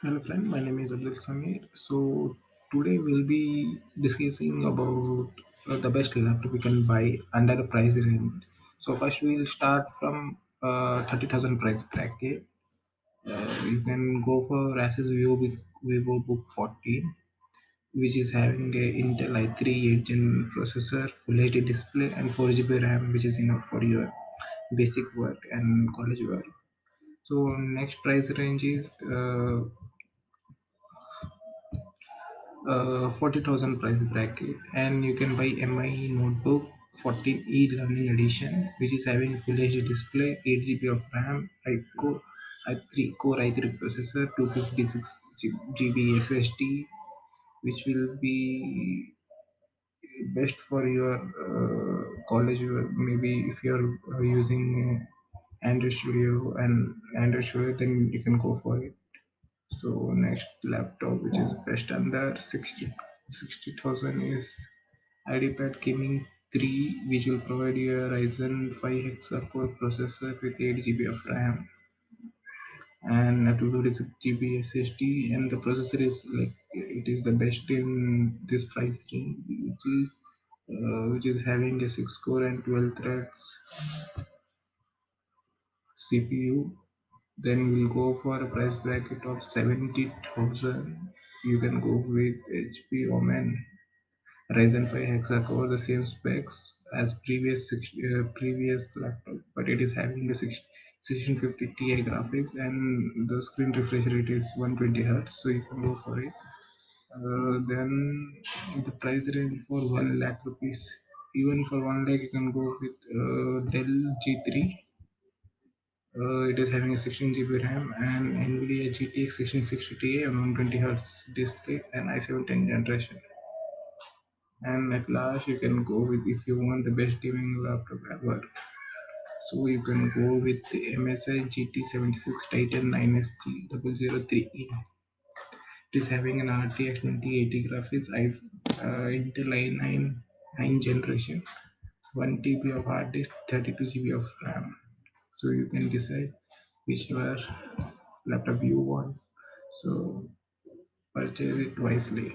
Hello friend, my name is Abdul Samir. So today we'll be discussing about uh, the best laptop you can buy under the price range. So first we'll start from uh, 30,000 price bracket. Uh, you can go for Asus Vivo, Vivo Book 14 which is having a Intel i3 8 gen processor, Full HD display and 4 GB RAM which is enough for your basic work and college work. So next price range is uh, uh, 40,000 price bracket. And you can buy MI notebook 14 e-learning edition which is having full HD display 8 GB of RAM i-core i3 core i3 processor 256 GB SSD which will be best for your uh, college maybe if you're uh, using Android Studio and Android Studio then you can go for it so next laptop which is best under 60 60,000 is IdeaPad Gaming 3 which will provide you a Ryzen 5 hexa-core processor with 8 GB of RAM. And a 256 GB SSD and the processor is like it is the best in this price range which is uh, which is having a 6 core and 12 threads CPU then we'll go for a price bracket of 70,000 you can go with HP Omen Ryzen 5 hexa-core, the same specs as previous uh, previous laptop, but it is having the 1650 Ti graphics and the screen refresh rate is 120 Hz, so you can go for it. Uh, then the price range for one lakh rupees, even for one lakh, you can go with uh, Dell G3. Uh, it is having a 16 GB RAM and NVIDIA GTX 1660 Ti on 120 Hz display and i7 10 generation. And at last you can go with if you want the best gaming laptop ever. So you can go with the msi gt76 titan 9sg 003e it is having an rtx 2080 graphics i uh, intel i9 9 generation 1 tb of hard disk 32 gb of ram so you can decide whichever laptop you want. So purchase it wisely